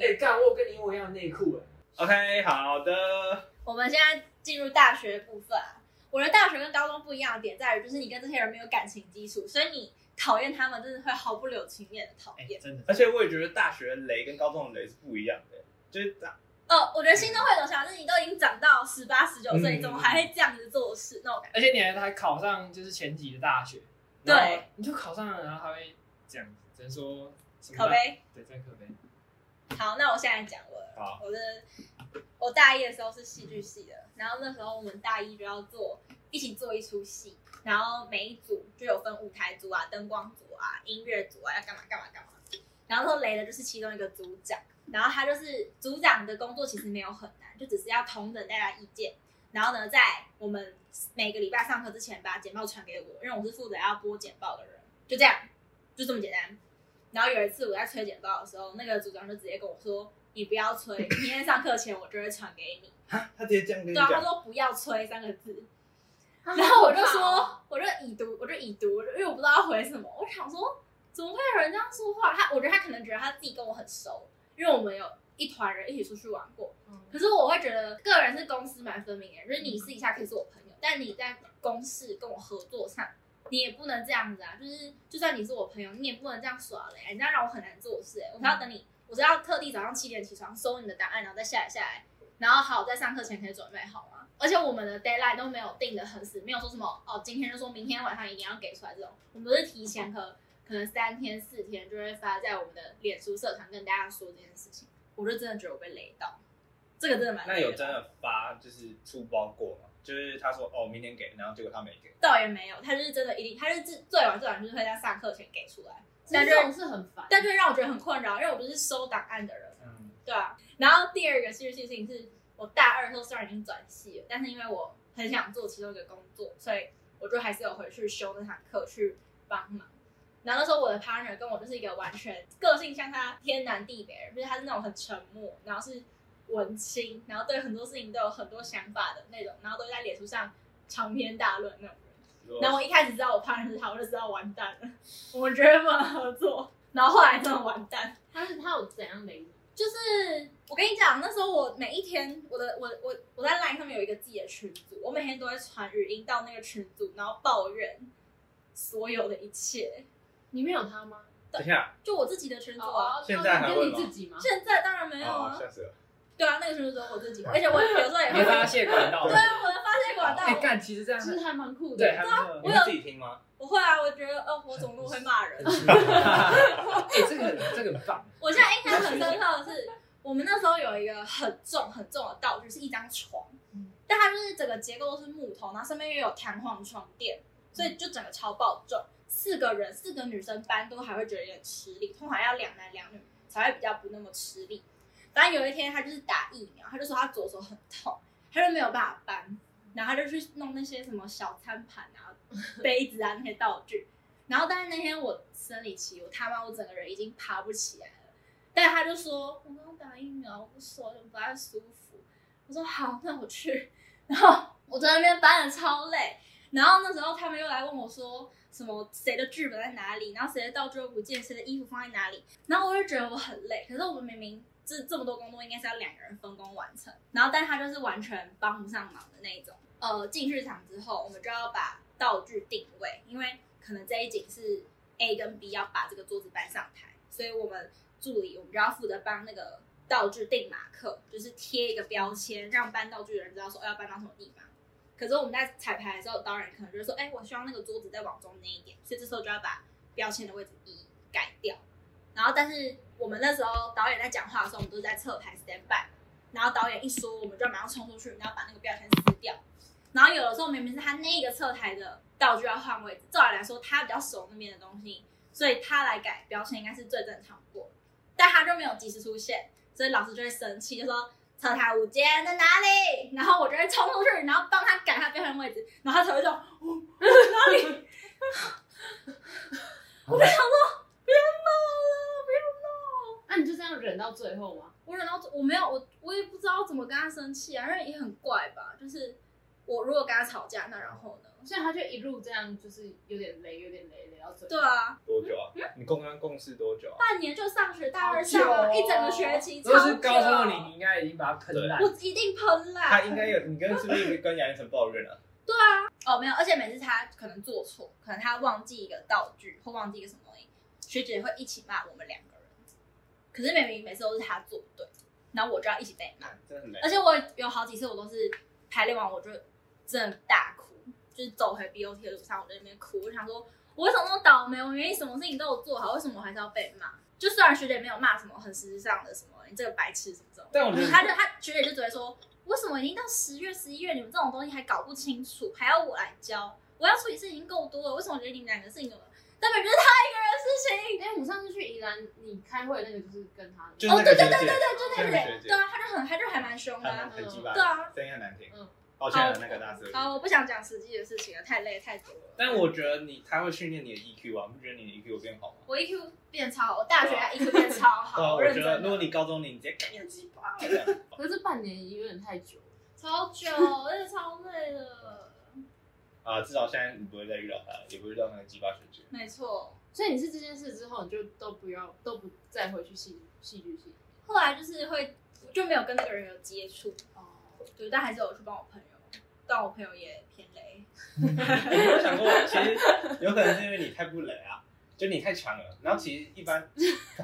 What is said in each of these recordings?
哎，干，我有跟你一模一样的内裤哎。OK，好的。我们现在进入大学的部分啊。我觉得大学跟高中不一样的点在于，就是你跟这些人没有感情基础，所以你讨厌他们，真的会毫不留情面的讨厌。真的。而且我也觉得大学的雷跟高中的雷是不一样的，就是长。哦，我觉得心中会有想法，就是你都已经长到十八、十九岁，你怎么还会这样子做事？那种感觉。而且你还还考上就是前几的大学，对，你就考上了，然后还会这样子，只能说可悲。对，真可悲。好，那我现在讲我，好，我的我大一的时候是戏剧系的，然后那时候我们大一就要做一起做一出戏，然后每一组就有分舞台组啊、灯光组啊、音乐组啊，要干嘛干嘛干嘛。然后说雷的就是其中一个组长，然后他就是组长的工作其实没有很难，就只是要同等大家意见，然后呢，在我们每个礼拜上课之前把简报传给我，因为我是负责要播简报的人，就这样，就这么简单。然后有一次我在催简报的时候，那个组长就直接跟我说：“你不要催，明天上课前我就会传给你。”他直接这样跟。对啊，他说不要催三个字。然后我就说，我就已读，我就已读，因为我不知道要回什么。我想说，怎么会有人这样说话？他我觉得他可能觉得他自己跟我很熟，因为我们有一团人一起出去玩过。可是我会觉得个人是公私蛮分明的，就是你私底下可以是我朋友，但你在公事跟我合作上。你也不能这样子啊！就是，就算你是我朋友，你也不能这样耍嘞、欸！你这样让我很难做事哎、欸！我是要等你，我是要特地早上七点起床收你的档案，然后再下来下来，然后好在上课前可以准备好吗？而且我们的 deadline 都没有定的很死，没有说什么哦，今天就说明天晚上一定要给出来这种，我们都是提前可可能三天四天就会发在我们的脸书社团跟大家说这件事情。我就真的觉得我被雷到，这个真的蛮……那有真的发就是出包过吗？就是他说哦，明天给，然后结果他没给，倒也没有，他就是真的一定，他就是最晚最晚就是会在上课前给出来。但这种是很烦，但就会让我觉得很困扰，因为我不是收档案的人，嗯，对啊。然后第二个戏剧系事情是我大二的时候虽然已经转系了，但是因为我很想做其中一个工作，所以我就还是有回去修那堂课去帮忙。然后那时候我的 partner 跟我就是一个完全个性像他天南地北人，就是他是那种很沉默，然后是。文青，然后对很多事情都有很多想法的那种，然后都在脸书上长篇大论那种人。然后我一开始知道我怕的是他，我就知道完蛋了，我们绝对不能合作。然后后来真的完蛋。他是他有怎样的？就是我跟你讲，那时候我每一天，我的我我我在 LINE 上面有一个自己的群组，我每天都会传语音到那个群组，然后抱怨所有的一切。里面有他吗？等一下，就我自己的群组啊。现在还会吗？现在当然没有啊。对啊，那个时候只有我自己，而且我有时候也会发泄管道。对啊，我的发泄管道。哎，干，其实这样其实还蛮酷的。对，我有自己听吗？我会啊，我觉得，哦，我走路会骂人。哎，这个这个很棒。我现在印象很深刻的是，我们那时候有一个很重很重的道具，是一张床，但它就是整个结构都是木头，然后上面又有弹簧床垫，所以就整个超爆重。四个人，四个女生搬都还会觉得有点吃力，通常要两男两女才会比较不那么吃力。但有一天，他就是打疫苗，他就说他左手很痛，他就没有办法搬，然后他就去弄那些什么小餐盘啊、杯子啊那些道具。然后，但是那天我生理期，我他妈我整个人已经爬不起来了。但他就说，我刚打疫苗，我手就不太舒服。我说好，那我去。然后我在那边搬的超累。然后那时候他们又来问我说，什么谁的剧本在哪里？然后谁的道具又不见，谁的衣服放在哪里？然后我就觉得我很累。可是我们明明。这这么多工作应该是要两个人分工完成，然后但他就是完全帮不上忙的那种。呃，进剧场之后，我们就要把道具定位，因为可能这一景是 A 跟 B 要把这个桌子搬上台，所以我们助理我们就要负责帮那个道具定马克，就是贴一个标签，让搬道具的人知道说要搬到什么地方。可是我们在彩排的时候，导演可能就是说，哎，我希望那个桌子再往中间一点，所以这时候就要把标签的位置一改掉。然后，但是我们那时候导演在讲话的时候，我们都是在侧台 stand by。然后导演一说，我们就马上冲出去，然后把那个标签撕掉。然后有的时候明明是他那个侧台的道具要换位置，照理来说他比较熟那边的东西，所以他来改标签应该是最正常不过。但他就没有及时出现，所以老师就会生气，就说侧台五间在哪里？然后我就会冲出去，然后帮他改他标签位置，然后他才会说哦，哪里？我在想说。那、啊、你就这样忍到最后吗？我忍到，我没有，我我也不知道怎么跟他生气啊，因为也很怪吧。就是我如果跟他吵架，那然后呢？所以他就一路这样，就是有点累，有点累，累到最后。对啊，多久啊？你共刚共事多久啊？半年就上学，大二上了一整个学期，如果是超久高中的你，你应该已经把他喷烂。我一定喷烂。他应该有，你跟是不是跟杨一成抱怨 啊？哦，没有，而且每次他可能做错，可能他忘记一个道具或忘记一个什么东西，学姐会一起骂我们两个人。可是明明每次都是他做不对，然后我就要一起被骂。真的很累而。且我有好几次我都是排练完我就真的大哭，就是走回 BOT 的路上我在那边哭，我想说我为什么那么倒霉？我明明什么事情都有做好，为什么我还是要被骂？就虽然学姐没有骂什么很实质上的什么你这个白痴什么什么，但我觉得他就他学姐就只会说，为什么已经到十月十一月，你们这种东西还搞不清楚，还要我来教？我要处理事情已经够多了，为什么我觉得你们两个事情怎么？根本就是他一个人的事情。哎，我们上次去宜兰，你开会那个就是跟他的，哦，就是那个学姐，对对对对对，就那个人，对啊，他就很他就还蛮凶的、啊，很鸡巴，对啊，声音很难听。嗯抱歉了，那个大师。好，我不想讲实际的事情了，太累太多了。但我觉得你他会训练你的 EQ 啊，你不觉得你的 EQ 有变好吗？我 EQ 变超好，我大学 EQ 变超对啊，好，我觉得认真。如果你高中你直接干你的鸡巴，这 样可是这半年有点太久。超久，而且超累的。啊，至少现在你不会再遇到他，也不会遇到那个鸡巴学姐。没错，所以你是这件事之后，你就都不要，都不再回去戏戏剧系。后来就是会就没有跟那个人有接触，哦，对，但还是有去帮我朋友，但我朋友也偏雷。你有没有想过，其实有可能是因为你太不雷啊，就你太强了。然后其实一般，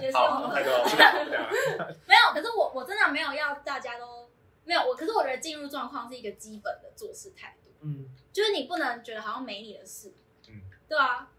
也是好，有太多了，不讲不讲了。没有，可是我我真的没有要大家都没有我，可是我觉得进入状况是一个基本的做事态度，嗯，就是你不能觉得好像没你的事，嗯，对啊，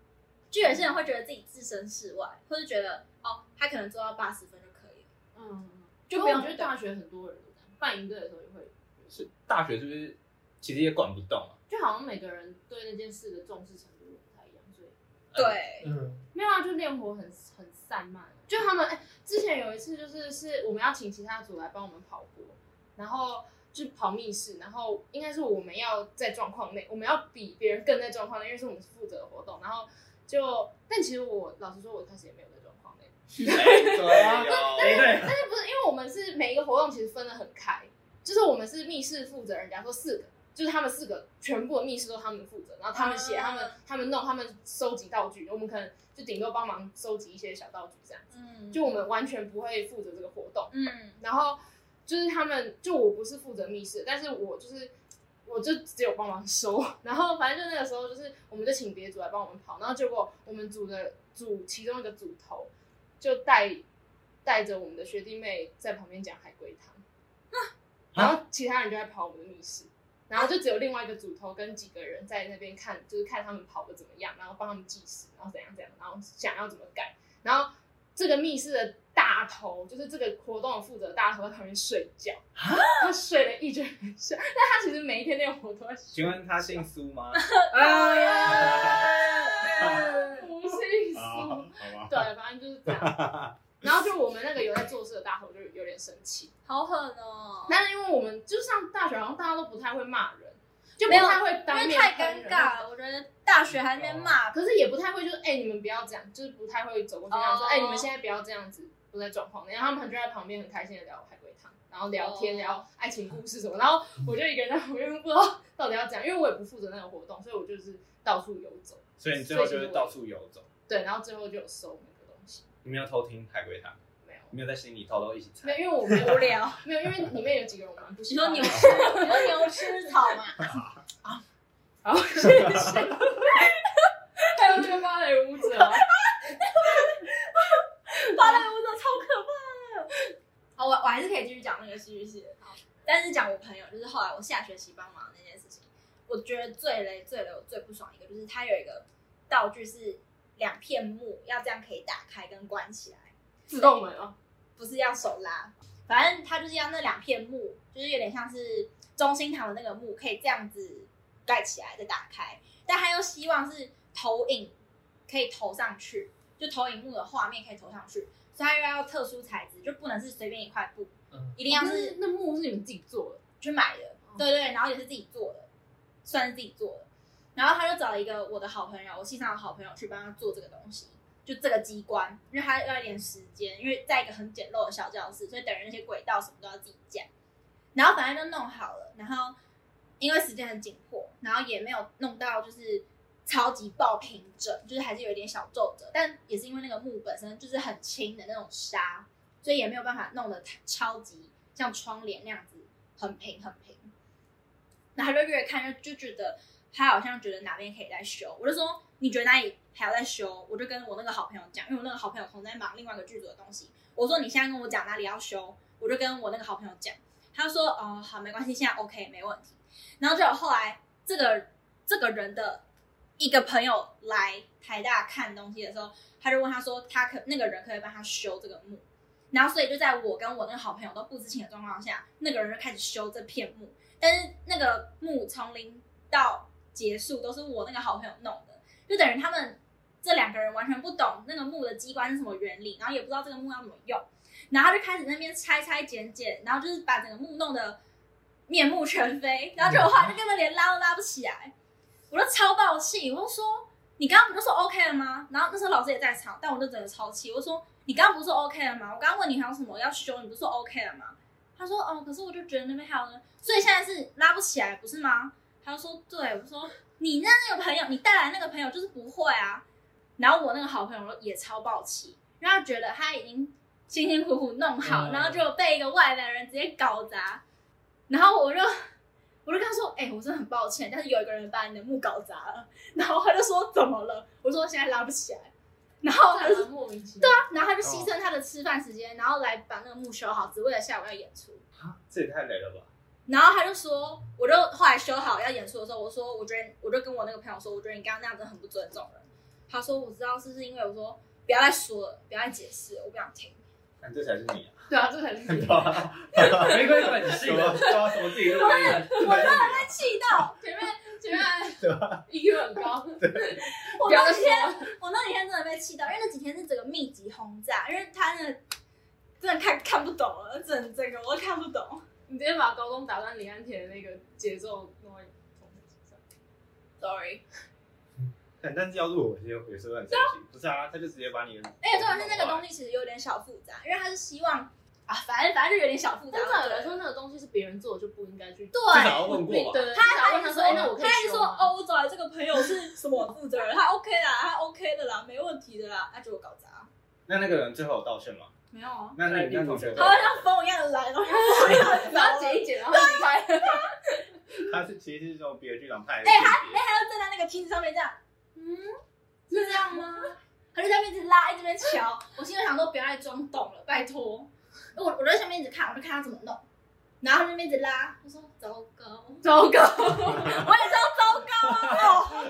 就有些人会觉得自己置身事外，或是觉得哦，他可能做到八十分就可以了，嗯，就不用我觉得大学很多人都这样，办营队的时候也会，是大学是不是其实也管不动啊？就好像每个人对那件事的重视程度不太一样，所以对，嗯，没有啊，就练活很很散漫。就他们哎、之前有一次就是是我们要请其他组来帮我们跑步，然后就跑密室，然后应该是我们要在状况内，我们要比别人更在状况内，因为是我们是负责的活动，然后就但其实我老实说，我一开始也没有在状况内。哎，对啊，但是不是因为我们是每一个活动其实分得很开，就是我们是密室负责人，假如说四个，就是他们四个全部的密室都他们负责，然后他们写、啊他们、他们弄、他们收集道具，我们可能就顶多帮忙收集一些小道具这样子，嗯，就我们完全不会负责这个活动。嗯然后就是他们，就我不是负责密室，但是我就是我就只有帮忙收。然后反正就那个时候，就是我们就请别组来帮我们跑，然后结果我们组的组其中一个组头就带带着我们的学弟妹在旁边讲海龟汤，然后其他人就在跑我们的密室，然后就只有另外一个组头跟几个人在那边看，就是看他们跑的怎么样，然后帮他们计时，然后怎样怎样，然后想要怎么改，然后这个密室的大头就是这个活动的负责大头在旁边睡觉，他睡了一整晚上，但他其实每一天那个活都在睡。请问他姓苏吗？哎，不姓苏，对，反正就是这样。然后就我们那个有在做事的大头就有点生气，好狠哦，但是因为我们就上大学，好像大家都不太会骂人，就不没有太会因当面为太尴尬了，我觉得大学还在那边骂，可是也不太会，就是哎、你们不要这样，就是不太会走过去这样说，哦。哎、你们现在不要这样子，不在状况内。然后他们就在旁边很开心的聊海龟汤，然后聊天、哦聊爱情故事什么。然后我就一个人在旁边不知道到底要讲，因为我也不负责那个活动，所以我就是到处游走。所以你最后就是到处游走，对，然后最后就有收那个东西，你没有偷听海龟汤，没有，你没有在心里偷偷一起猜。没有，因为我没有无聊。没有，因为里面有几个人我蛮不喜欢的。你说牛吃，你说牛吃草嘛？好，谢谢。还有那个芭蕾舞者，芭蕾舞者超可怕我我还是可以继续讲那个戏剧系的。好，但是讲我朋友，就是后来我下学期帮忙的那件事情，我觉得最雷、最雷、我最不爽一个，就是他有一个道具是两片木，要这样可以打开跟关起来，自动门哦。不是要手拉。反正他就是要那两片木，就是有点像是中心堂的那个木，可以这样子盖起来再打开，但他又希望是投影可以投上去，就投影幕的画面可以投上去，所以他又要特殊材质，就不能是随便一块布，嗯一定要那是那木是你们自己做的，去买的，对对，然后也是自己做的，算是自己做的。然后他就找了一个我的好朋友，我系上的好朋友去帮他做这个东西，就这个机关，因为他要一点时间，因为在一个很简陋的小教室，所以等于那些轨道什么都要自己架。然后反正就弄好了，然后因为时间很紧迫，然后也没有弄到就是超级爆平整，就是还是有一点小皱褶，但也是因为那个木本身就是很轻的那种纱，所以也没有办法弄得超级像窗帘那样子很平很平。然后他就越看就就觉得他好像觉得哪边可以再修，我就说你觉得哪里还要再修？我就跟我那个好朋友讲，因为我那个好朋友同时在忙另外一个剧组的东西，我说你现在跟我讲哪里要修，我就跟我那个好朋友讲，他说哦好没关系，现在 OK 没问题。然后就后来这个这个人的一个朋友来台大看东西的时候，他就问他说他可那个人可以帮他修这个墓，然后所以就在我跟我那个好朋友都不知情的状况下，那个人就开始修这片墓。但是那个墓从零到结束都是我那个好朋友弄的，就等于他们这两个人完全不懂那个墓的机关是什么原理，然后也不知道这个墓要怎么用，然后就开始那边拆拆剪剪，然后就是把整个墓弄得面目全非，然后就我后来就根本连拉都拉不起来，我就超爆气，我就说你刚刚不就说 OK 了吗？然后那时候老师也在场，但我就整个超气，我就说你刚刚不是说 OK 了吗？我刚刚问你还有什么要修，你不是说 OK 了吗？他说哦，可是我就觉得那边还有呢，所以现在是拉不起来，不是吗？他就说对，我说你那那个朋友，你带来那个朋友就是不会啊。然后我那个好朋友也超爆气，然后他觉得他已经辛辛苦苦弄好，然后就被一个外来人直接搞砸。然后我就我就跟他说，哎、欸，我真的很抱歉，但是有一个人把你的木搞砸了。然后他就说怎么了？我说现在拉不起来。然后他就莫名其妙，对啊，然后他就牺牲他的吃饭时间，然后来把那个木修好，只为了下午要演出。啊，这也太累了吧！然后他就说，我就后来修好要演出的时候，我说，我觉得，我就跟我那个朋友说，我觉得你刚刚那样子很不尊重人。他说，我知道是不是因为我说不要再说了，不要再解释了，我不想听。但这才是你啊！对啊，这才是你。没关系，你是什么？抓什么自己都。我真的被气到，前面前面对吧？EQ 很高。对。我那几天，我那几天真的被气到，因为那几天是整个密集轰炸，因为他那个真的看看不懂了，整整个我都看不懂。你直接把高中打断李安田的那个节奏弄。Sorry。但但是要是我，其实也是会很生气。不是啊，他就直接把你。而且重点是那个东西其实有点小复杂，因为他是希望啊，反正反正就有点小复杂。正常来说，那个东西是别人做，就不应该去。对。至少要问过对，他还问他说：“那我可以说哦，我找来这个朋友是什么负责人？他 OK 啦，他 OK 的啦，没问题的啦。”那就搞砸。那那个人最后有道歉吗？没有啊。那那那同学，他会像风一样的来，然后 然后剪一剪，然后离开。他是其实是从别的剧场派。哎，他哎，还要站在那个梯子上面这样，嗯。是这样吗？他就在那边一直拉，一直在瞧。我心里想说，不要再装懂了，拜托。我我在下面一直看，我就看他怎么弄。然后他就一直拉，我说糟糕，糟糕，我也知道糟糕啊！哦，哦，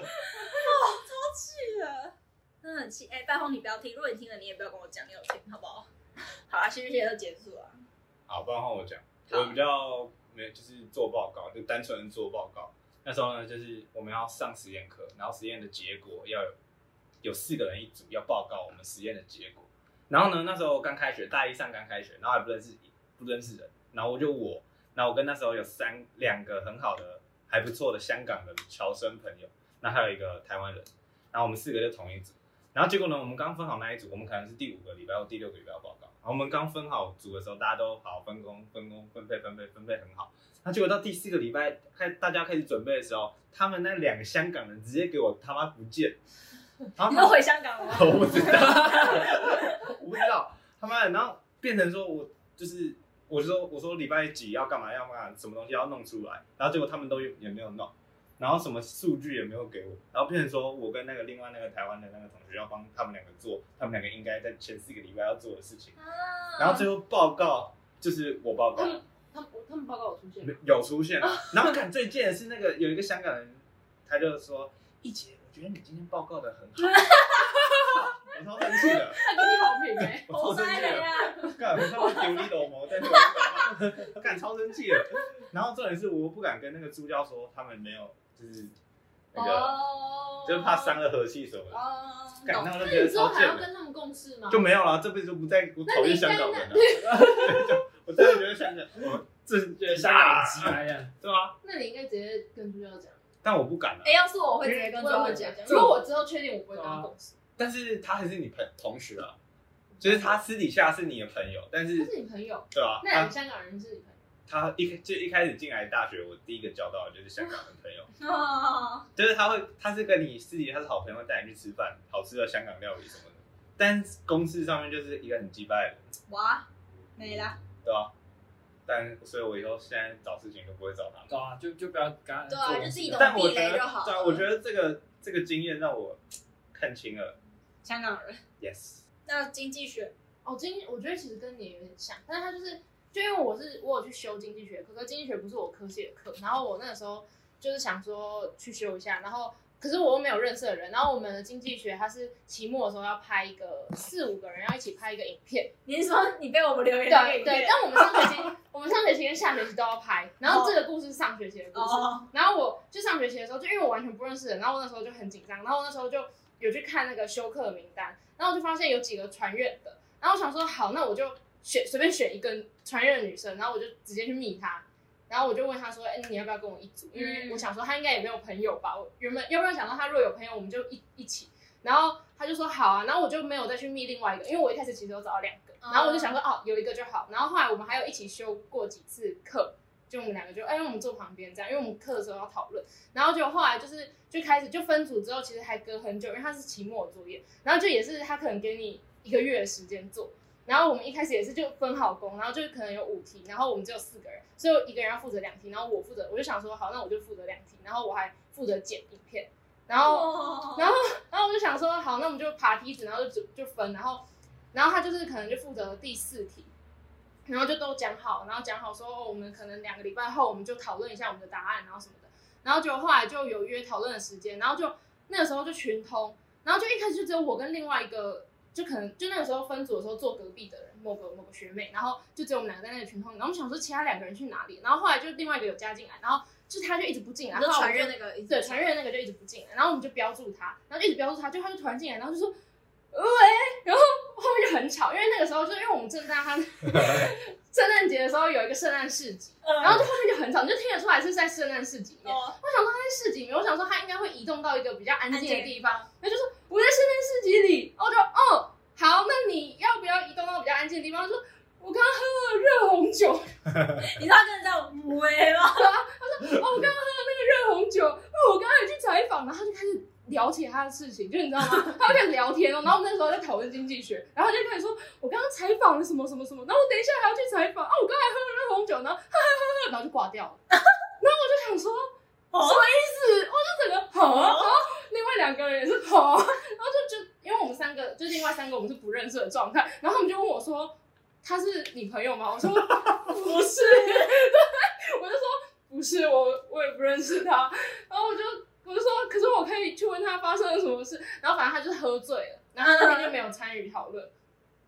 超气的，真的很气。哎、欸，拜托你不要听，如果你听了，你也不要跟我讲，你有听好不好？好啊，戏剧系都结束了。好，不然换我讲。我比较没，就是做报告，就单纯做报告。那时候呢，就是我们要上实验课，然后实验的结果要有。有四个人一组要报告我们实验的结果，然后呢，那时候刚开学，大一上刚开学，然后还不认识不认识人，然后我就我，然后我跟那时候有三两个很好的还不错的香港的侨生朋友，那还有一个台湾人，然后我们四个就同一组，然后结果呢，我们刚分好那一组，我们可能是第五个礼拜或第六个礼拜要报告，然后我们刚分好组的时候，大家都好分工分工分配分配分配很好，那结果到第四个礼拜开大家开始准备的时候，他们那两个香港人直接给我他妈不见。你要回香港了吗？我不知道，我不知道他妈的，然后变成说我就是，我就说我说礼拜几要干嘛要干嘛，什么东西要弄出来，然后结果他们都也没有弄，然后什么数据也没有给我，然后变成说我跟那个另外那个台湾的那个同学要帮他们两个做，他们两个应该在前四个礼拜要做的事情，然后最后报告就是我报告，他们他们报告有出现，有出现，然后看最贱的是那个有一个香港人，他就说一姐。我觉得你今天报告的很好，我超生气的。他给你好评哎，我超生气的。干，我他妈丢你老毛在说，干超生气的。然后重点是，我不敢跟那个助教说，他们没有，就是那个，就是怕伤了和气什么的。哦。干，那我就觉得超贱。还要跟他们共事吗？就没有了，这辈子就不再我讨厌香港人了。就 我真的觉得香港，我这觉得香港人鸡掰呀，对吧？那你应该直接跟朱教讲。但我不敢了。哎，要是我会直接跟朱教讲。如果我之后确定我不会跟他共事，但是他还是你朋同学啊，就是他私底下是你的朋友，但是他是你朋友，对啊。那两个香港人是你朋友？他一就一开始进来大学，我第一个交到的就是香港的朋友，哦，就是他会，他是跟你私底下他是好朋友，会带你去吃饭，好吃的香港料理什么的。但公司上面就是一个很鸡掰的人，哇，没了。对啊？但所以，我以后现在找事情都不会找他们。对啊，就就不要跟他对啊，就自己懂但我避觉得，雷就好。对啊，我觉得这个这个经验让我 看清了。香港人。Yes。那经济学哦，经我觉得其实跟你有点像，但是他就是，就因为我是我有去修经济学课，可是经济学不是我科系的课，然后我那个时候就是想说去修一下，然后可是我又没有认识的人，然后我们的经济学它是期末的时候要拍一个四五个人要一起拍一个影片，你是说你被我们留言那个对影片对，但我们上学期我们上学期跟下学期都要拍，然后这个故事是上学期的故事，哦。然后我就上学期的时候，就因为我完全不认识人，然后我那时候就很紧张，然后我那时候就有去看那个修课的名单，然后我就发现有几个传院的，然后我想说好，那我就选随便选一个穿越的女生，然后我就直接去密她，然后我就问她说，哎，你要不要跟我一组？因为我想说她应该也没有朋友吧，我原本要不然想到她如果有朋友，我们就一一起，然后她就说好啊，然后我就没有再去密另外一个，因为我一开始其实有找到两个，然后我就想说哦，有一个就好，然后后来我们还有一起修过几次课。就我们两个就哎，我们坐旁边这样，因为我们课的时候要讨论，然后就后来就是就开始就分组之后，其实还隔很久，因为他是期末作业，然后就也是他可能给你一个月的时间做，然后我们一开始也是就分好工，然后就可能有五题，然后我们只有四个人，所以一个人要负责两题，然后我负责，我就想说好，那我就负责两题，然后我还负责剪影片，然后哦然后然后我就想说好，那我们就爬梯子，然后就就分，然后然后他就是可能就负责第四题。然后就都讲好，然后讲好说，哦，我们可能两个礼拜后我们就讨论一下我们的答案，然后什么的。然后就后来就有约讨论的时间，然后就那个时候就群通，然后就一开始就只有我跟另外一个，就可能就那个时候分组的时候坐隔壁的人，某个某个学妹，然后就只有我们两个在那个群通。然后我们想说其他两个人去哪里？然后后来就另外一个有加进来，然后就他就一直不进来，就然后传阅那个对传阅那个就一直不进来，然后我们就标注他，然后就一直标注他，就他就突然进来，然后就说。喂，然后后面就很吵，因为那个时候就因为我们正在他 圣诞节的时候有一个圣诞市集，然后就后面就很吵，你就听得出来是在圣诞市集里面。哦我想说他在市集里面，我想说他应该会移动到一个比较安静的地方，那就说我在圣诞市集里，我就哦好，那你要不要移动到比较安静的地方？他说我刚刚喝了热红酒，你知道真的叫喂吗？哦我刚刚喝了那个热红酒，哦我刚刚也去采访，然后他就开始。聊起他的事情，就你知道吗？他就开始聊天哦，然后我们那时候在讨论经济学，然后就开始说，我刚刚采访了什么什么什么，然后我等一下还要去采访啊，我刚才喝了热红酒，然后哈哈哈哈，然后就挂掉了。然后我就想说，什么意思？我就整个好，然后另外两个人也是好，然后就就因为我们三个，就另外三个我们是不认识的状态，然后他们就问我说，他是你朋友吗？我说 不是，我就说不是，我我也不认识他，然后我就。我就说，可是我可以去问他发生了什么事。然后反正他就是喝醉了，然后他那天就没有参与讨论。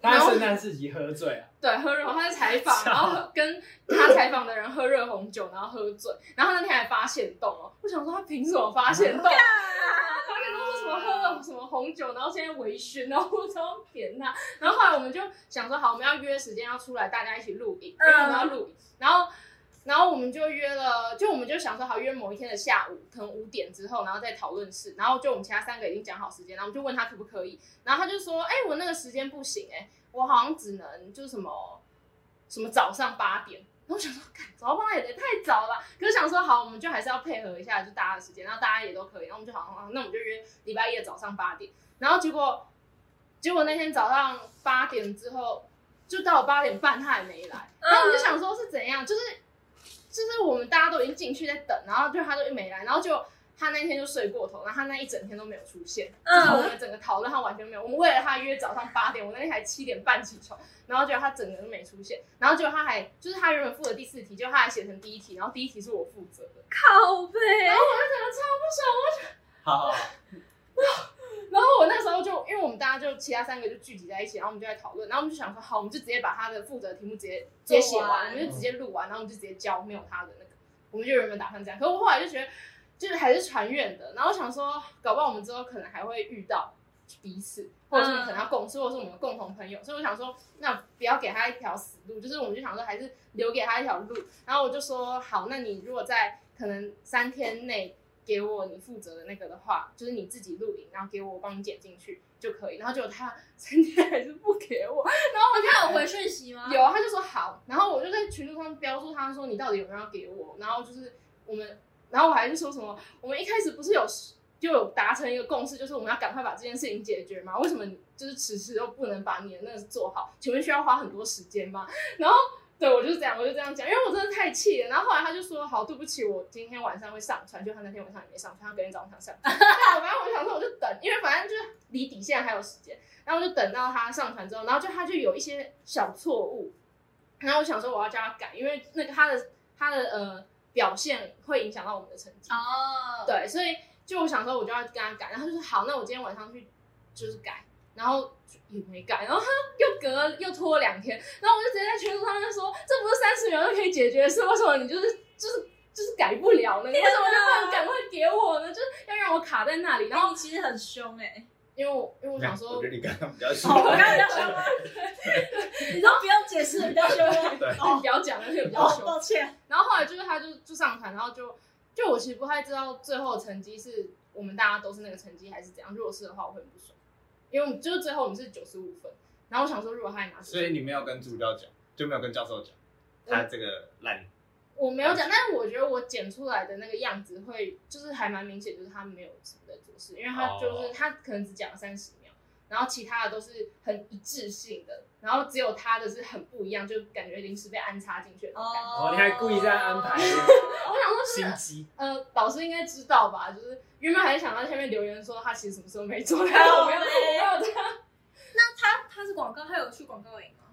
他在圣诞自己喝醉啊？对，喝热红，他在采访，然后跟他采访的人喝热红酒，然后喝醉。然后那天还发现洞哦，我想说他凭什么发现洞？发现洞说什么喝了什么红酒，然后现在微醺，然后我超扁他。然后后来我们就想说，好，我们要约时间要出来，大家一起录影，因为我们要录影。然后。然后我们就约了，就我们就想说好约某一天的下午，可能五点之后，然后再讨论室。然后就我们其他三个已经讲好时间，然后我们就问他可不可以。然后他就说，哎，我那个时间不行，哎，我好像只能就是什么什么早上八点。然后想说，早上八点也太早了。可是想说好，我们就还是要配合一下，就大家的时间，然后大家也都可以。然后我们就好，好，那我们就约礼拜一的早上八点。然后结果结果那天早上八点之后，就到八点半，他还没来。然后我们就想说是怎样，就是。就是我们大家都已经进去在等，然后就他就没来，然后就他那天就睡过头，然后他那一整天都没有出现。然后我们整个讨论他完全没有，我们为了他约早上八点，我那天还七点半起床，然后结果他整个都没出现，然后结果他还就是他原本负责第四题，就他还写成第一题，然后第一题是我负责的，靠背，然后我就整个超不爽，我就好，好。然后我那时候就，因为我们大家就其他三个就聚集在一起，然后我们就在讨论，然后我们就想说，好，我们就直接把他的负责的题目直接直接写完，我们就直接录完，然后我们就直接交，没有他的那个，我们就原本打算这样，可是我后来就觉得，就是还是传远的，然后我想说，搞不好我们之后可能还会遇到彼此，或者是可能要共事，或者是我们有共同朋友，所以我想说，那不要给他一条死路，就是我们就想说，还是留给他一条路，然后我就说，好，那你如果在可能三天内。给我你负责的那个的话，就是你自己录影，然后给我，我帮你剪进去就可以。然后结果他三天还是不给我，然后我就他有回讯息吗？有，他就说好，然后我就在群组上标注他说你到底有没有要给我，然后就是我们，然后我还是说什么，我们一开始不是有就有达成一个共识，就是我们要赶快把这件事情解决嘛？为什么就是迟迟都不能把你的那个做好？请问需要花很多时间吗？然后。对，我就是这样，我就这样讲，因为我真的太气了。然后后来他就说：“好，对不起，我今天晚上会上传。”就他那天晚上也没上传，他隔天早上上传。那我反正我就想说，我就等，因为反正就是离底线还有时间。然后我就等到他上传之后，然后就他就有一些小错误。然后我想说我要叫他改，因为那个他的他的呃表现会影响到我们的成绩。哦。Oh. 对，所以就我想说我就要跟他改，然后他就说：“好，那我今天晚上去就是改。”然后也没改，然后他又隔了又拖了两天，然后我就直接在群组上面说，这不是三十秒就可以解决的事，为什么你就是就是就是改不了呢？你为什么就不能赶快给我呢？就是要让我卡在那里。然后你其实很凶哎、欸，因为我因为我想说，我觉得你刚刚比较凶，我刚刚比较凶吗？你都不用解释，比较凶吗？对，哦、不要讲了，比较凶、哦。抱歉。然后后来就是他就就上台，然后就就我其实不太知道最后成绩是我们大家都是那个成绩还是怎样。如果是的话，我会很不爽。因为就是最后我们是九十五分，然后我想说如果他还拿，所以你没有跟助教讲，就没有跟教授讲，他这个烂、嗯。我没有讲，但是我觉得我剪出来的那个样子会，就是还蛮明显，就是他没有什么在做事，因为他就是、哦、他可能只讲了三十秒，然后其他的都是很一致性的，然后只有他的是很不一样，就感觉临时被安插进去的感觉。哦，你还故意这样安排？我想说、就是，心机。呃，老师应该知道吧？就是。原本还是想到下面留言说他其实什么时候没做，没有，我没有这样。那他他是广告，他有去广告营吗？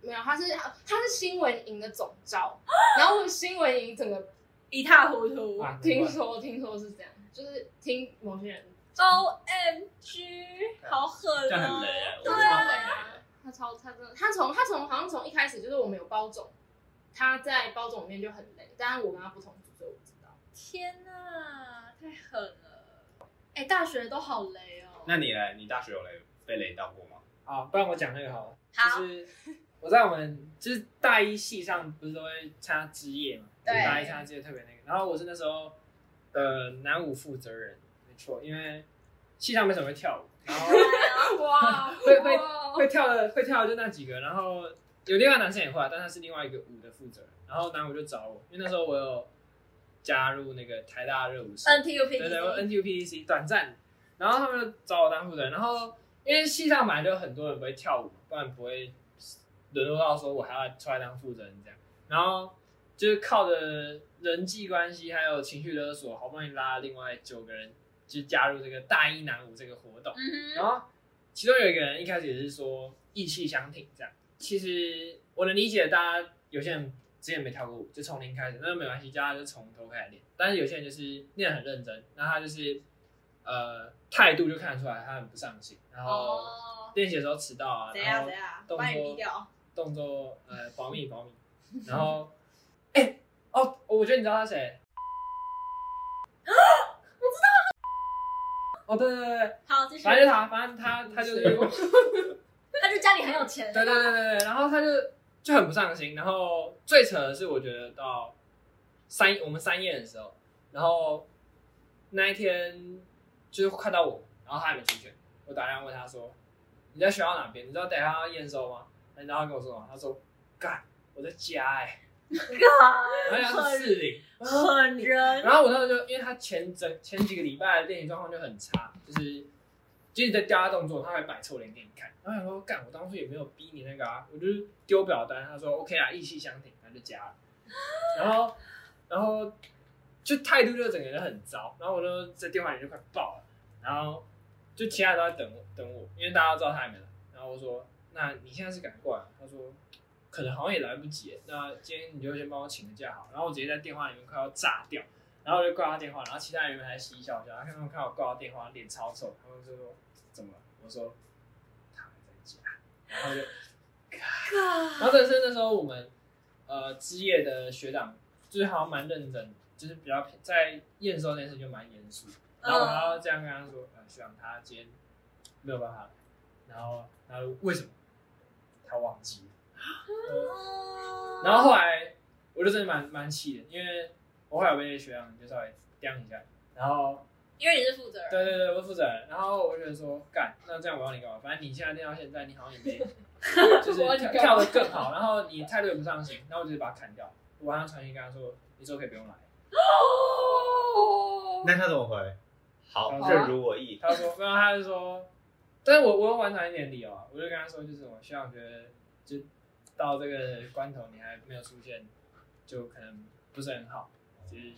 没有，他是他是新闻营的总招，然后新闻营整个一塌糊涂。啊、听说听说是这样，就是听某些人。O M G，好狠啊！这样很雷啊！对啊，他超他真的，他从他从好像从一开始就是我们有包总，他在包总里面就很累，但是我跟他不同组，所以我不知道。天哪，太狠了！哎、欸，大学都好雷哦。那你呢？你大学有雷被雷到过吗？啊，不然我讲那个好了。好。就是我在我们就是大一系上不是都会参加之夜嘛？对。大一参加之夜特别那个，然后我是那时候的男舞负责人，没错，因为系上没什么会跳舞，然后哇，会会会跳的会跳的就那几个，然后有另外男生也会，但他是另外一个舞的负责人，然后男舞就找我，因为那时候我有。加入那个台大热舞社，NTUPTC，对对，NTUPDC 短暂，然后他们就找我当负责人，然后因为系上本来就很多人不会跳舞，不然不会沦落到说我还要出来当负责人这样，然后就是靠着人际关系还有情绪勒索，好不容易拉了另外九个人就加入这个大一男舞这个活动，嗯、哼。然后其中有一个人一开始也是说意气相挺这样，其实我能理解大家有些人。之前没跳过舞，就从零开始，那就没关系，叫他就从头开始练。但是有些人就是练得很认真，那他就是呃态度就看得出来，他很不上心，然后练习的时候迟到啊，然后动作动作呃保密保密，然后哎、欸、哦，我觉得你知道他谁？我知道。哦对对对对，好，继续。反正就他，反正他他就是，他就家里很有钱。对对对对对，然后他就。就很不上心，然后最扯的是，我觉得到三我们三验的时候，然后那一天就是看到我，然后他还没出现，我打电话问他说：“你在学校哪边？你知道等下要验收吗？”然后他跟我说什么？他说：“干，我在家哎、欸。”干，然后他是四零，狠人。然后我那时候就因为他前整前几个礼拜的练习状况就很差，就是。就是在加动作，他还摆臭脸给你看。然后想说，干，我当初也没有逼你那个啊，我就是丢表单。他说 OK 啊，意气相挺，他就加了。然后，然后就态度就整个人很糟。然后我就在电话里就快爆了。然后就其他人都在等，等我，因为大家都知道他还没来。然后我说，那你现在是赶过来？他说，可能好像也来不及。那今天你就先帮我请个假好。然后我直接在电话里面快要炸掉。然后我就挂他电话，然后其他人还嘻嘻笑笑，他看他们看我挂他电话，脸超臭，他们就说怎么了？我说他还在家，然后就，然后这是那时候我们呃职业的学长，就是好像蛮认真，就是比较在验收那件事就蛮严肃，然后我还要这样跟他说，呃学长他今天没有办法来，然后他说为什么？他忘记了，呃，然后后来我就真的蛮蛮气的，因为。我后来被学长就稍微刁一下，然后因为你是负责人。对对对，我是负责人。然后我就觉得说，干，那这样我要你干嘛？反正你现在练到现在，你好像也没，就是跳跳得更好，然后你态度也不上行，然后我就把他砍掉。我晚上传讯跟他说，你说可以不用来。哦。那他怎么回？好，好正如我意。他说，没有，他就说，但是我我有完成一点理由啊，我就跟他说，就是我希望觉得，就到这个关头你还没有出现，就可能不是很好，就是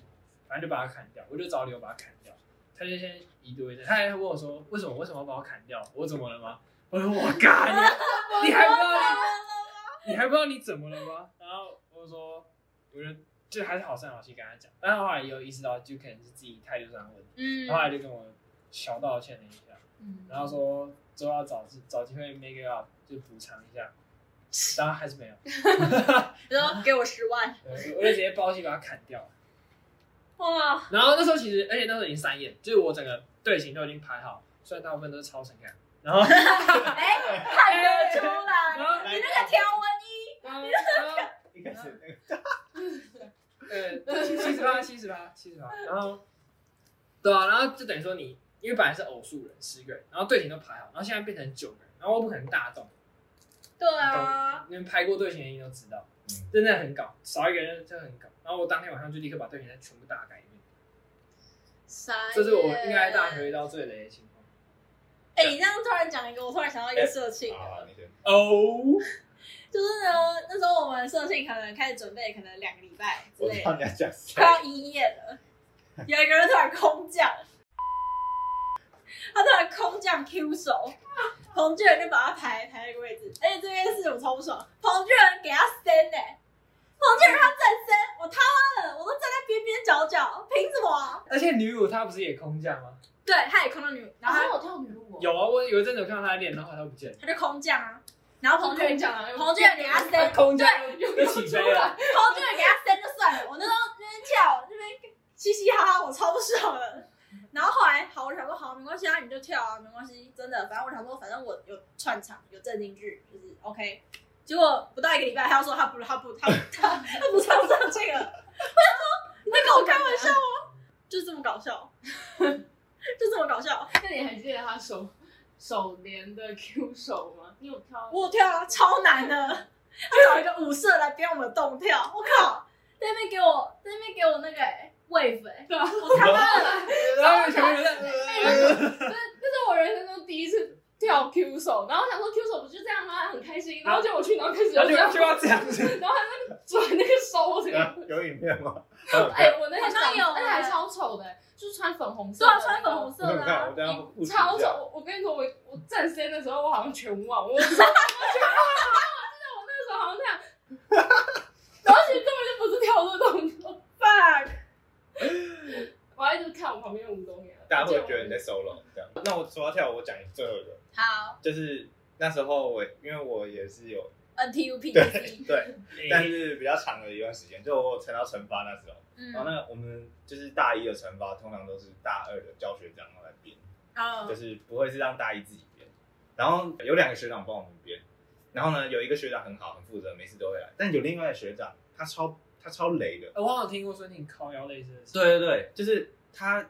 反正就把他砍掉，我就找理由把他砍掉。他就先一度一阵，他还问我说，为什么为什么要把我砍掉？我怎么了吗？我说我干 你，你还不知道你，你还不知道你怎么了吗？然后我就说，我就就还是好声好气跟他讲，但是后来也有意识到，就可能是自己态度上的问题。嗯。后来就跟我小道歉了一下，嗯，然后说之后要找找机会 make it up 就补偿一下，然后还是没有。然后给我十万，我就直接包起把他砍掉了。哇！然后那时候其实，而且那时候已经三验，就是我整个队形都已经排好，虽然大部分都是超神看。然后，哎，看得出来，然后你那个条纹衣，然后，然后，一开始那个，呃，七十八，七十八，七十八。然后，对啊，然后就等于说你，因为本来是偶数人，十个人，然后队形都排好，然后现在变成九个人，然后我不可能大动。对啊，你们排过队形的人都知道，嗯真的很搞，少一个人真的很搞。然后我当天晚上就立刻把队形再全部大改一遍，这是我应该在大学遇到最雷的情况。哎，你这样突然讲一个，我突然想到一个社庆。哦，就是呢，那时候我们社庆可能开始准备，可能两个礼拜之类快要一夜了，有一个人突然空降，他突然空降 Q 手，彭俊仁就把他排排那个位置，而且这件事我超不爽，彭俊仁给他 stand 哎，彭俊仁他站 stand，我他妈的我都站在边边角角，凭什么啊？而且女舞他不是也空降吗？对，他也空到女，然后他然后我跳女舞，有啊，我有一阵子有看到她练，然后他都不见了。他就空降啊，然后彭俊仁空降啊又彭俊仁给他 stand，空降对。又又起飞了，彭俊仁给他 stand 就算了，我那时候那边跳那边嘻嘻哈哈，我超不爽的。然后后来好，我想说好，没关系啊，你就跳啊，没关系，真的，反正我想说，反正我有串场，有正经剧，就是 OK。结果不到一个礼拜，他要说他不，他不，他他他不唱上这个，我想说你在跟我开玩笑吗？就这么搞笑，就这么搞笑。那你还记得他手手连的 Q 手吗？你有跳？我有跳啊，超难的，他找一个舞社来编我们的动跳，我靠，在那边给我，在那边给我那个、欸、wave，、欸、对啊，我他妈的。然后全部人在，那那是我人生中第一次跳 Q 手，然后我想说 Q 手不就这样吗？很开心，然后结果我去，然后开始然后就这样。就要这样子，然后还在转那个手，我整个，有影片吗？哎、我那个好像有而且还超丑的、就是穿粉红色对啊，穿粉红色，的超丑！我我跟你说，我我站 C 的时候，我好像全忘，我超全忘，我记得我那个时候好像这样，然后其实根本就不是跳这个动作我还一直看我旁边的吴东阳，大家会觉得你在 solo 这样。那我说到跳舞，我讲最后一个，好。就是那时候我因为我也是有，NTU P 对 C，对，但是比较长的一段时间，就我成到成发那时候，然后嗯，那我们就是大一的成发，通常都是大二的教学长来编，哦。就，是不会是让大一自己编。然后有两个学长帮我们编，然后呢有一个学长很好，很负责，每次都会来，但有另外的学长他超他超雷的，我好像听过说你靠腰类似的事，对对对，就是他，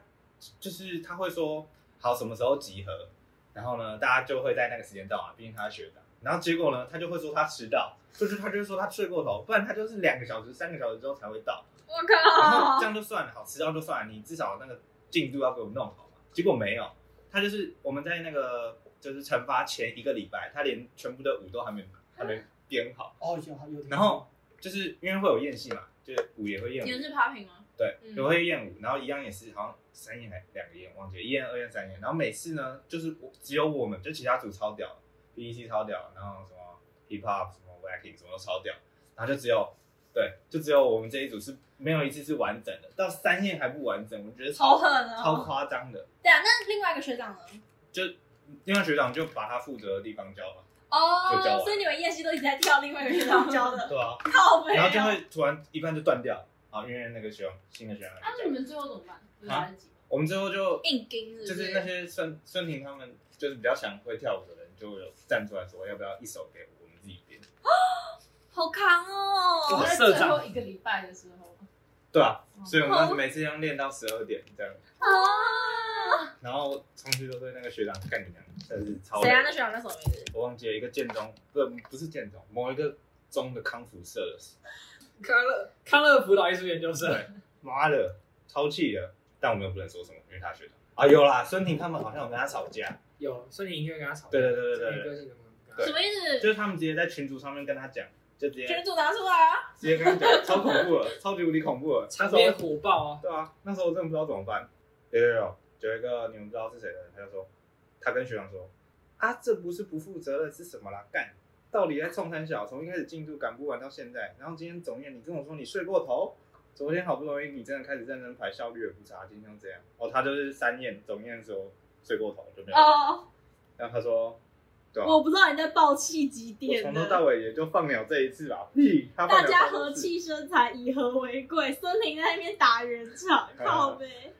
就是他会说好什么时候集合，然后呢，大家就会在那个时间到啊，毕竟他是学长。然后结果呢，他就会说他迟到，就是他就会说他睡过头，不然他就是两个小时、三个小时之后才会到。我然后靠这，样就算了，好迟到就算了，你至少那个进度要给我弄好嘛。结果没有，他就是我们在那个就是惩罚前一个礼拜，他连全部的舞都还没还没编好，哦，有有，然后就是因为会有宴戏嘛，就是舞也会宴舞。你们是 popping 吗？对，嗯也会验舞，然后一样也是好像三验还两个验，忘记了一验、二验、三验。然后每次呢，就是我只有我们，就其他组超屌，BEC 超屌，然后什么 hip hop、什么 wacking 什么都超屌，然后就只有对，就只有我们这一组是没有一次是完整的，到三验还不完整，我觉得超超狠哦！超夸张的。对啊，那另外一个学长呢？就另外学长就把他负责的地方教了，就教哦，完所以你们夜戏都一直在跳另外一个学长教的，对啊，靠背然后就啊！会突然一半就断掉，啊，因为那个学长新的学长来啊，那教你们最后怎么办？不是来得及吗？我们最后就硬盯是不就是那些孙孙婷他们就是比较想会跳舞的人，就有站出来说要不要一首给我们自己编。好扛哦！在哇社长最后一个礼拜的时候，对啊，所以我们每次要练到十二点这样，啊！然后上去都对那个学长干你娘，真是超累。谁啊？那学长叫什么名字？我忘记了一个建中，不不是建中，某一个中的康复社的。康乐康乐辅导艺术研究生，对，妈的，超气的。但我们又不能说什么，因为他学长啊，有啦，孙婷他们好像有跟他吵架。有孙婷因为跟他吵架，对对对对对什么意思？就是他们直接在群组上面跟他讲，就直接群主拿出来啊！直接跟他讲，超恐怖的，超级无敌恐怖的。那时场面候，火爆啊！对啊，那时候我真的不知道怎么办。有有有，有一个你们不知道是谁的人，他就说，他跟学长说，啊，这不是不负责任是什么啦？干，到底在冲三小，从一开始进度赶不完到现在，然后今天总验你跟我说你睡过头，昨天好不容易你真的开始认真排，效率也不差，今天这样，哦，他就是三验总验的时候睡过头就没有。哦，然后他说，我不知道你在爆气几我点从头到的。尾也就放鸟这一次吧。屁，他放鸟大家和气生财，以和为贵。孙婷在那边打圆场，嗯靠呗，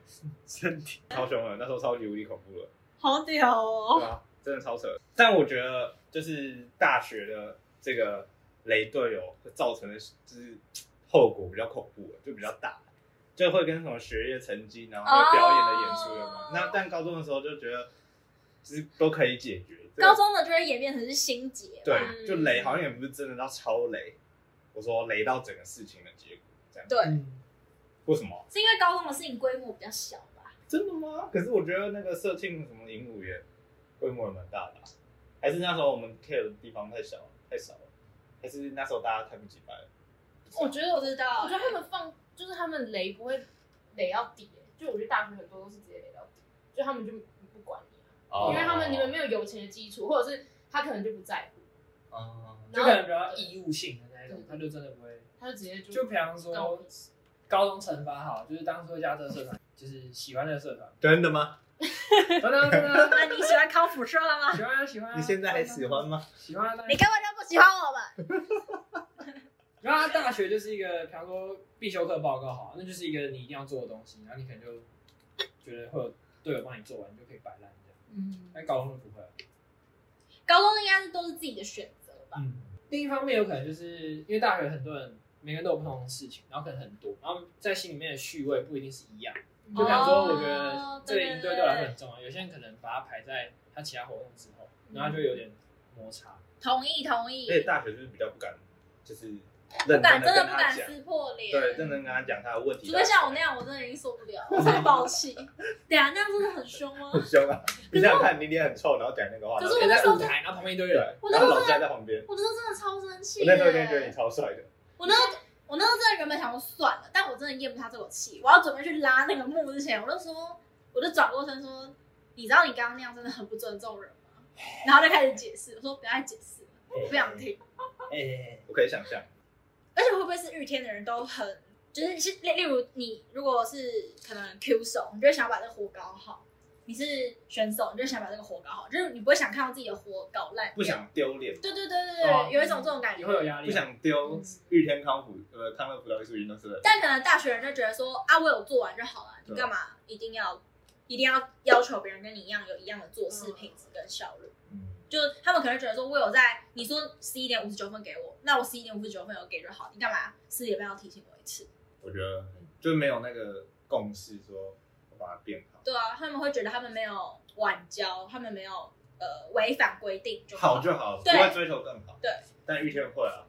身体超凶的，那时候超级无敌恐怖的，好屌哦！对啊，真的超扯。但我觉得就是大学的这个雷队友会造成的，就是后果比较恐怖了，就比较大，就会跟什么学业成绩，然后还有表演的演出有没有哦那但高中的时候就觉得，其实都可以解决。这个高中的就会演变成是心结吧，对，嗯就雷好像也不是真的到超雷，我说雷到整个事情的结果这样。对，嗯，为什么？是因为高中的事情规模比较小吧？真的吗？可是我觉得那个社庆什么营舞也规模也蛮大的、啊，还是那时候我们 care 的地方太小太少了，还是那时候大家太不急白了？我觉得我知道我觉得他们放就是他们雷不会雷到底，就我觉得大学很多都是直接雷到底，就他们就哦因为他们你们没有友情的基础，或者是他可能就不在乎，哦就可能比较义务性的那一种，他就真的不会。他就直接就就比方说高中惩罚好，就是当初加这个社团，就是喜欢这个社团，真的吗？真的真的 那你喜欢康复社了吗？喜欢啊喜欢啊。你现在还喜欢吗？喜欢啊，当然你根本就不喜欢我们。然后他大学就是一个，比方说必修课报告好，那就是一个你一定要做的东西，然后你可能就觉得会有队友帮你做完，你就可以摆烂。嗯，但高中就不会。高中应该是都是自己的选择吧？嗯，另一方面有可能就是因为大学很多人每个人都有不同的事情，然后可能很多，然后在心里面的序位不一定是一样。就比方说，我觉得哦这个应对对我来说很重要，有些人可能把它排在他其他活动之后，然后就有点摩擦。同意同意而，且大学就是比较不敢，就是认真的真的不敢跟他讲，撕破脸。对，真的跟他讲他的问题。除非像我那样，我真的已经受不了，我才爆气。对啊，那样真的很凶吗？很凶啊！你想想看，你脸很臭，然后讲那个话，可是然后也在舞台，然后旁边一堆人，，我那时候然后老师还在旁边，我那时候真的超生气。那时候一定觉得你超帅的。我那时候我那时候真的原本想说算了，但我真的咽不下这口气，我要准备去拉那个幕之前，我就说，我就转过身说，你知道你刚刚那样真的很不尊重人吗？然后就开始解释，我说不要再解释了，我不想听。哎，我可以想象，而且会不会是御天的人都很，就是是例例如你如果是可能 Q 手，你就会想要把这个活搞好；你是选手，你就想把这个活搞好，就是你不会想看到自己的活搞烂。不想丢脸，对对对对对，哦有一种这种感觉也会。有压力，不想丢玉天康辅呃康乐辅导艺术运动社的。但可能大学人就觉得说啊，我有做完就好了，你对干嘛一定要一定要要求别人跟你一样有一样的做事品质跟效率？嗯，就他们可能觉得说，我有在你说十一点五十九分给我，那我十一点五十九分有给就好，你干嘛四点半要提醒我一次？我觉得就没有那个共识，说我把它变好，对啊，他们会觉得他们没有晚交，他们没有呃违反规定就好。就好，不会追求更好。对，但遇天会啊，